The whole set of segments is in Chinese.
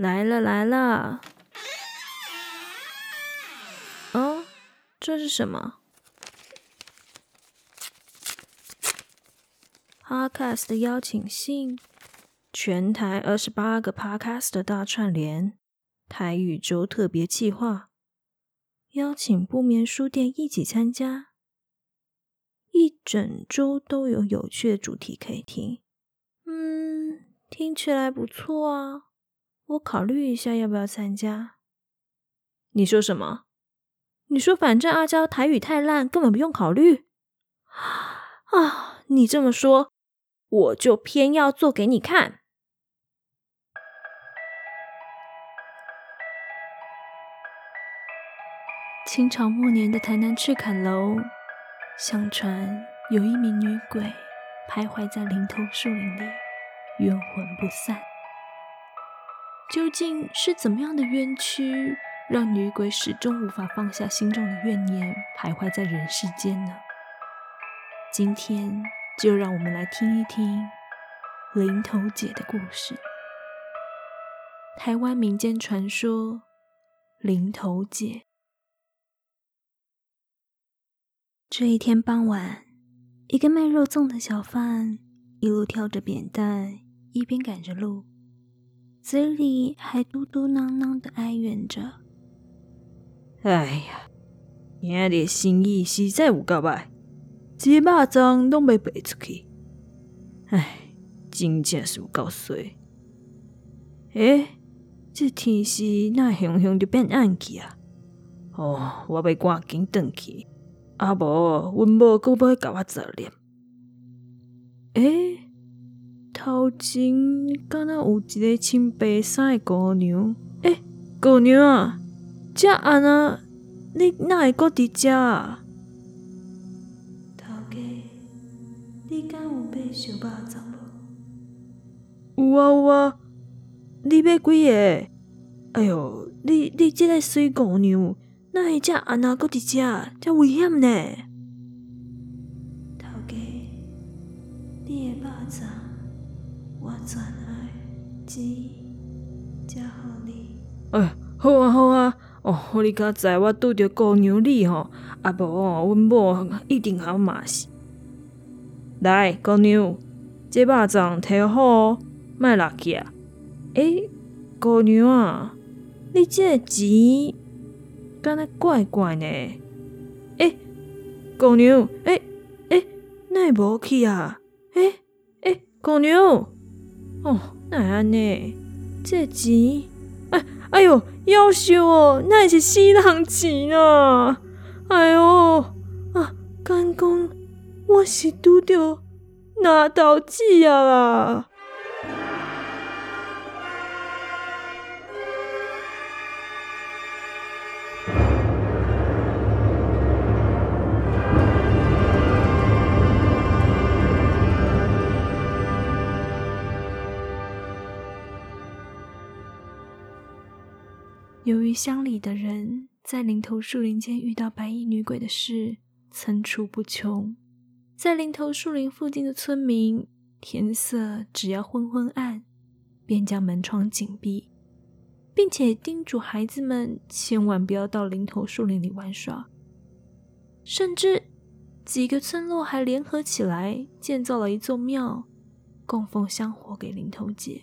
来了来了。哦，这是什么？Podcast 的邀请信，全台二十八个 Podcast 的大串联，台语周特别计划，邀请不眠书店一起参加，一整周都有有趣的主题可以听。嗯，听起来不错啊，我考虑一下要不要参加。你说什么？你说反正阿娇台语太烂，根本不用考虑。啊，你这么说，我就偏要做给你看。清朝末年的台南赤坎楼，相传有一名女鬼徘徊在林头树林里，冤魂不散。究竟是怎么样的冤屈，让女鬼始终无法放下心中的怨念，徘徊在人世间呢？今天就让我们来听一听林头姐的故事。台湾民间传说，林头姐。这一天傍晚，一个卖肉粽的小贩一路挑着扁担，一边赶着路，嘴里还嘟嘟囔囔的哀怨着：“哎呀，今日生意实在有够歹，这肉粽都没卖出去，哎，真正是有够衰。哎，这天时那熊熊就变暗去啊？哦，我要赶紧回去。”啊无，阮某阁要甲我做念。诶，头前敢若有一个穿白衫的姑娘。诶，姑娘啊，遮安啊，你哪会阁伫遮啊？头家，你敢有买烧肉粽无？有啊有啊，你买几个？哎哟，你你这个水姑娘。哪会遮安那搁伫遮，遮危险呢？我全爱，钱才互你。哎，好啊好啊，哦，你较知我拄着姑娘你吼，啊无哦，阮某一定好骂死。来，姑娘，这肉粽摕好哦，莫落去啊。诶，姑娘啊，你这个钱。敢若怪怪呢？诶，姑娘，诶诶，哪会无去啊？诶诶，姑娘，哦，那安尼？这集，哎哎哟，夭寿哦，那也是死人钱啊？哎哟，啊，敢讲我是拄着哪道子啊啦！由于乡里的人在林头树林间遇到白衣女鬼的事层出不穷，在林头树林附近的村民，天色只要昏昏暗，便将门窗紧闭，并且叮嘱孩子们千万不要到林头树林里玩耍。甚至几个村落还联合起来建造了一座庙，供奉香火给林头姐，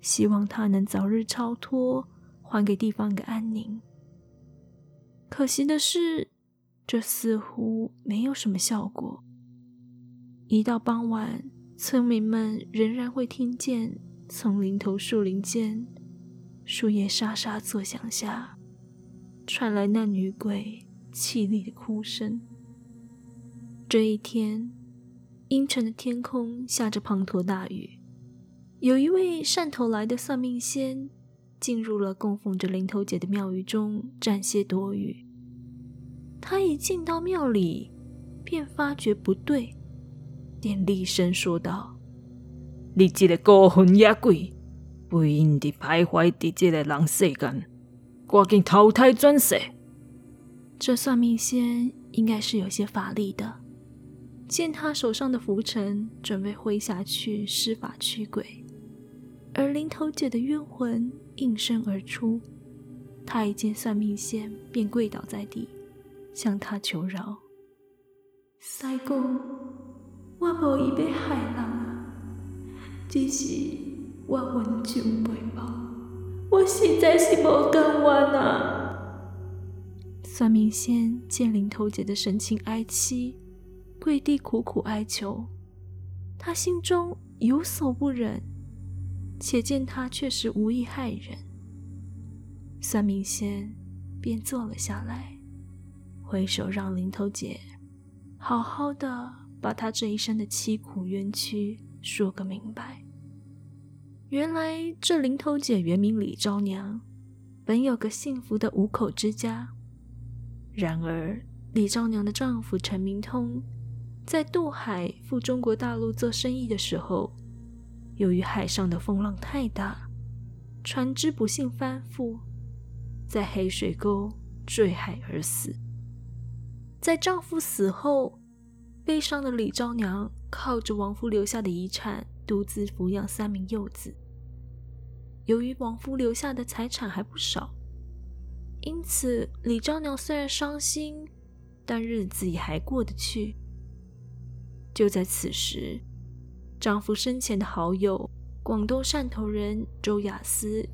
希望她能早日超脱。还给地方一个安宁。可惜的是，这似乎没有什么效果。一到傍晚，村民们仍然会听见从林头树林间树叶沙沙作响下传来那女鬼凄厉的哭声。这一天，阴沉的天空下着滂沱大雨。有一位汕头来的算命仙。进入了供奉着林头姐的庙宇中暂歇躲雨。他一进到庙里，便发觉不对，便厉声说道：“你这个孤魂野鬼，不应地徘徊在这个人世间，赶紧投胎转世。”这算命仙应该是有些法力的，见他手上的拂尘，准备挥下去施法驱鬼。而林头姐的冤魂应声而出，他一见算命仙便跪倒在地，向他求饶：“师公，我无意要害人啊，只是我冤亲未报，我实在是无甘愿啊。”算命仙见林头姐的神情哀戚，跪地苦苦哀求，他心中有所不忍。且见他确实无意害人，算命仙便坐了下来，挥手让林头姐好好的把他这一生的凄苦冤屈说个明白。原来这林头姐原名李昭娘，本有个幸福的五口之家。然而李昭娘的丈夫陈明通在渡海赴中国大陆做生意的时候，由于海上的风浪太大，船只不幸翻覆，在黑水沟坠海而死。在丈夫死后，悲伤的李昭娘靠着亡夫留下的遗产，独自抚养三名幼子。由于亡夫留下的财产还不少，因此李昭娘虽然伤心，但日子也还过得去。就在此时，丈夫生前的好友，广东汕头人周雅思，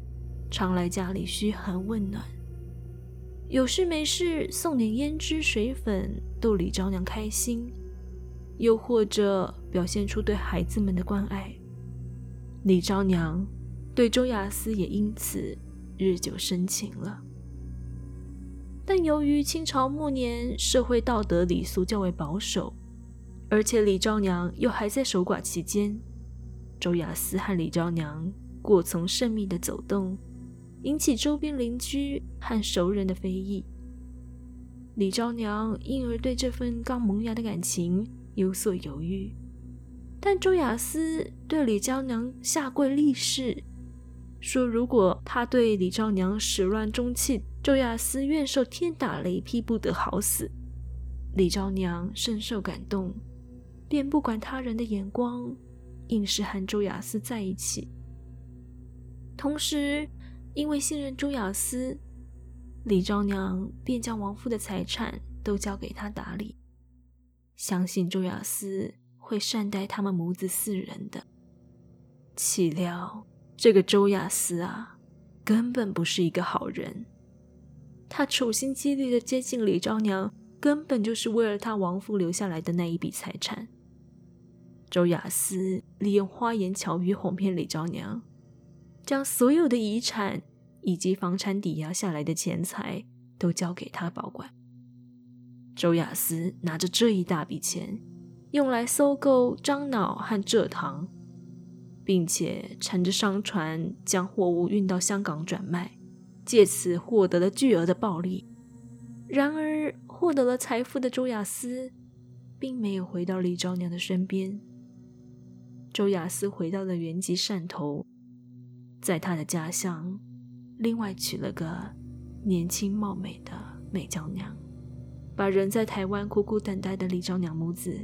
常来家里嘘寒问暖，有事没事送点胭脂水粉逗李昭娘开心，又或者表现出对孩子们的关爱。李昭娘对周雅思也因此日久生情了。但由于清朝末年社会道德礼俗较为保守。而且李昭娘又还在守寡期间，周雅思和李昭娘过从甚密的走动，引起周边邻居和熟人的非议。李昭娘因而对这份刚萌芽的感情有所犹豫，但周雅思对李昭娘下跪立誓，说如果他对李昭娘始乱终弃，周雅思愿受天打雷劈不得好死。李昭娘深受感动。便不管他人的眼光，硬是和周雅思在一起。同时，因为信任周雅思，李昭娘便将亡夫的财产都交给他打理，相信周雅思会善待他们母子四人的。岂料这个周雅思啊，根本不是一个好人。他处心积虑的接近李昭娘，根本就是为了他亡夫留下来的那一笔财产。周雅思利用花言巧语哄骗李昭娘，将所有的遗产以及房产抵押下来的钱财都交给他保管。周雅思拿着这一大笔钱，用来收购樟脑和蔗糖，并且乘着商船将货物运到香港转卖，借此获得了巨额的暴利。然而，获得了财富的周雅思，并没有回到李昭娘的身边。周雅思回到了原籍汕头，在他的家乡，另外娶了个年轻貌美的美娇娘，把人在台湾苦苦等待的李昭娘母子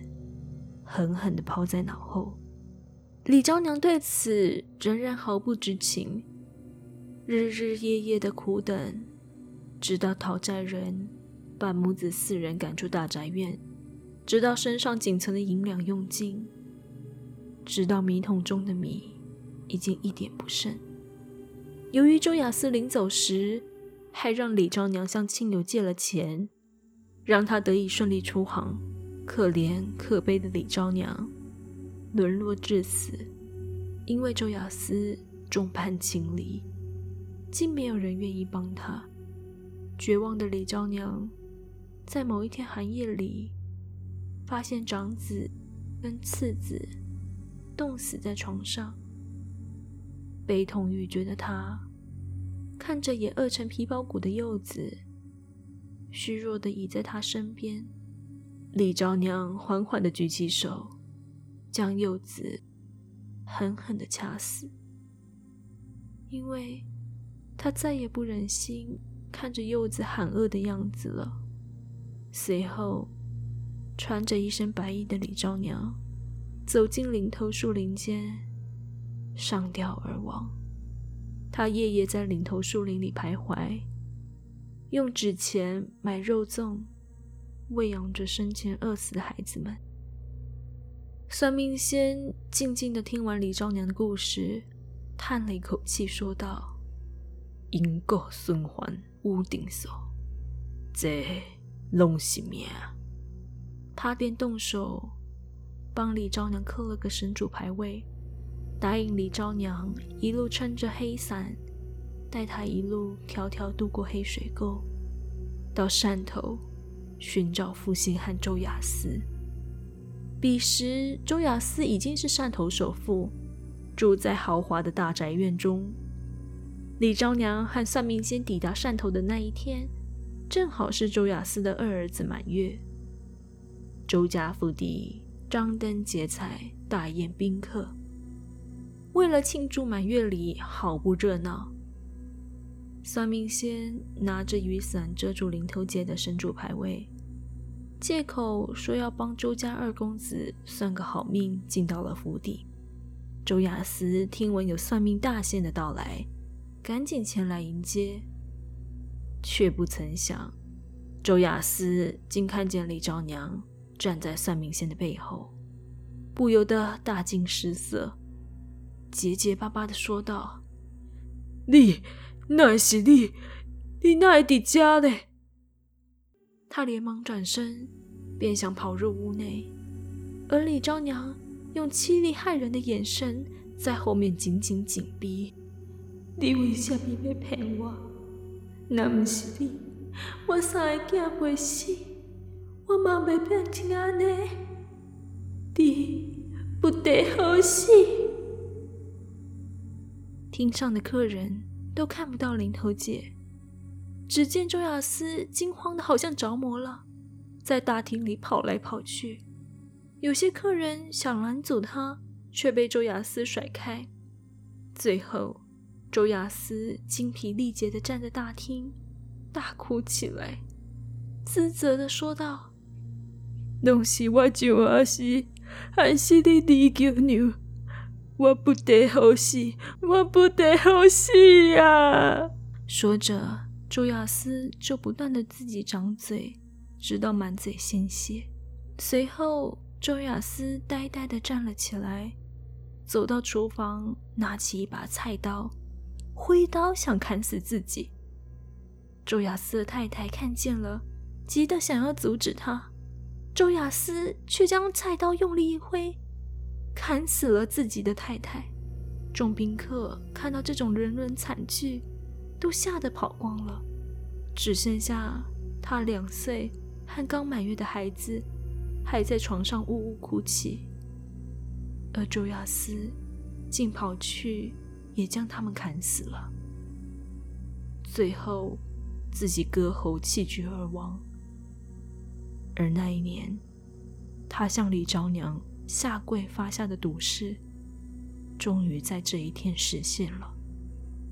狠狠地抛在脑后。李昭娘对此仍然毫不知情，日日夜夜的苦等，直到讨债人把母子四人赶出大宅院，直到身上仅存的银两用尽。直到米桶中的米已经一点不剩。由于周雅思临走时还让李昭娘向亲友借了钱，让她得以顺利出航。可怜可悲的李昭娘沦落至此，因为周雅思众叛亲离，竟没有人愿意帮她。绝望的李昭娘在某一天寒夜里，发现长子跟次子。冻死在床上，悲痛欲绝的他看着也饿成皮包骨的柚子，虚弱的倚在他身边。李昭娘缓缓的举起手，将柚子狠狠的掐死，因为她再也不忍心看着柚子喊饿的样子了。随后，穿着一身白衣的李昭娘。走进林头树林间，上吊而亡。他夜夜在林头树林里徘徊，用纸钱买肉粽，喂养着生前饿死的孩子们。算命仙静静地听完李昭娘的故事，叹了一口气，说道：“因果循环屋顶锁，这拢是命。”他便动手帮李昭娘刻了个神主牌位，答应李昭娘一路撑着黑伞，带她一路迢迢渡过黑水沟，到汕头寻找负心汉周亚斯。彼时，周亚斯已经是汕头首富，住在豪华的大宅院中。李昭娘和算命仙抵达汕头的那一天，正好是周亚斯的二儿子满月。周家府邸张灯结彩，大宴宾客。为了庆祝满月礼，好不热闹。算命仙拿着雨伞遮住林头街的神主牌位。借口说要帮周家二公子算个好命，进到了府邸。周亚斯听闻有算命大仙的到来，赶紧前来迎接，却不曾想，周亚斯竟看见李昭娘站在算命仙的背后，不由得大惊失色，结结巴巴的说道：“你，那是你，你那会在家呢？”他连忙转身，便想跑入屋内，而李昭娘用凄厉骇人的眼神在后面紧紧紧逼。你为什么要骗我？那不是你，我三个囝未死，我嘛未变成安尼。你不得好死！厅上的客人都看不到林头姐。只见周亚斯惊慌的好像着魔了，在大厅里跑来跑去。有些客人想拦阻他，却被周亚斯甩开。最后，周亚斯精疲力竭的站在大厅，大哭起来，自责的说道：“拢是我周亚斯，还是你李九娘，我不得好死，我不得好死呀！”说着。周亚斯就不断的自己掌嘴，直到满嘴鲜血。随后，周亚斯呆呆的站了起来，走到厨房，拿起一把菜刀，挥刀想砍死自己。周亚斯的太太看见了，急得想要阻止他，周亚斯却将菜刀用力一挥，砍死了自己的太太。众宾客看到这种人伦惨剧。都吓得跑光了，只剩下他两岁和刚满月的孩子还在床上呜呜哭泣，而周亚斯竟跑去也将他们砍死了，最后自己割喉气绝而亡。而那一年，他向李昭娘下跪发下的赌誓，终于在这一天实现了。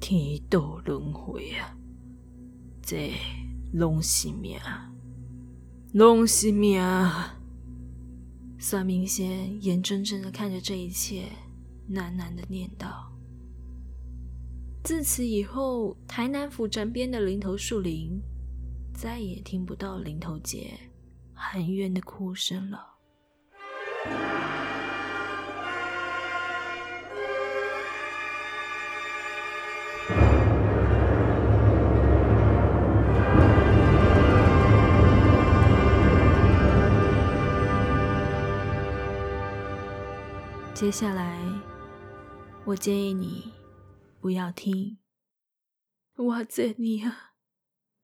天道轮回啊，这拢是命，拢是命。算命仙眼睁睁的看着这一切，喃喃的念道：“自此以后，台南府城边的林头树林，再也听不到林投姐含冤的哭声了。”接下来，我建议你不要听。我这你啊，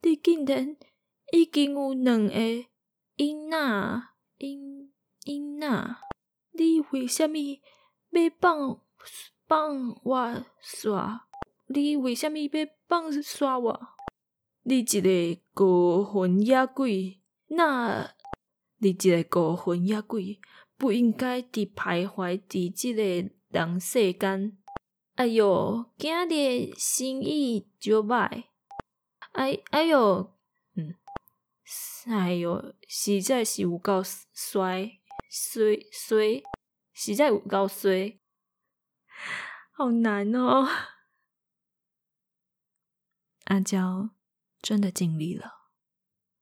你竟然已经有两个囡仔，囡囡，你为什么要放放我耍？你为什么要放耍我？你一个孤魂野鬼，那，你一个孤魂野鬼。不应该伫徘徊在这个人世间。哎哟，今日生意就歹。哎哎哟，哎哟，实在是有够衰衰衰，实在有够衰。好难哦。阿娇真的尽力了。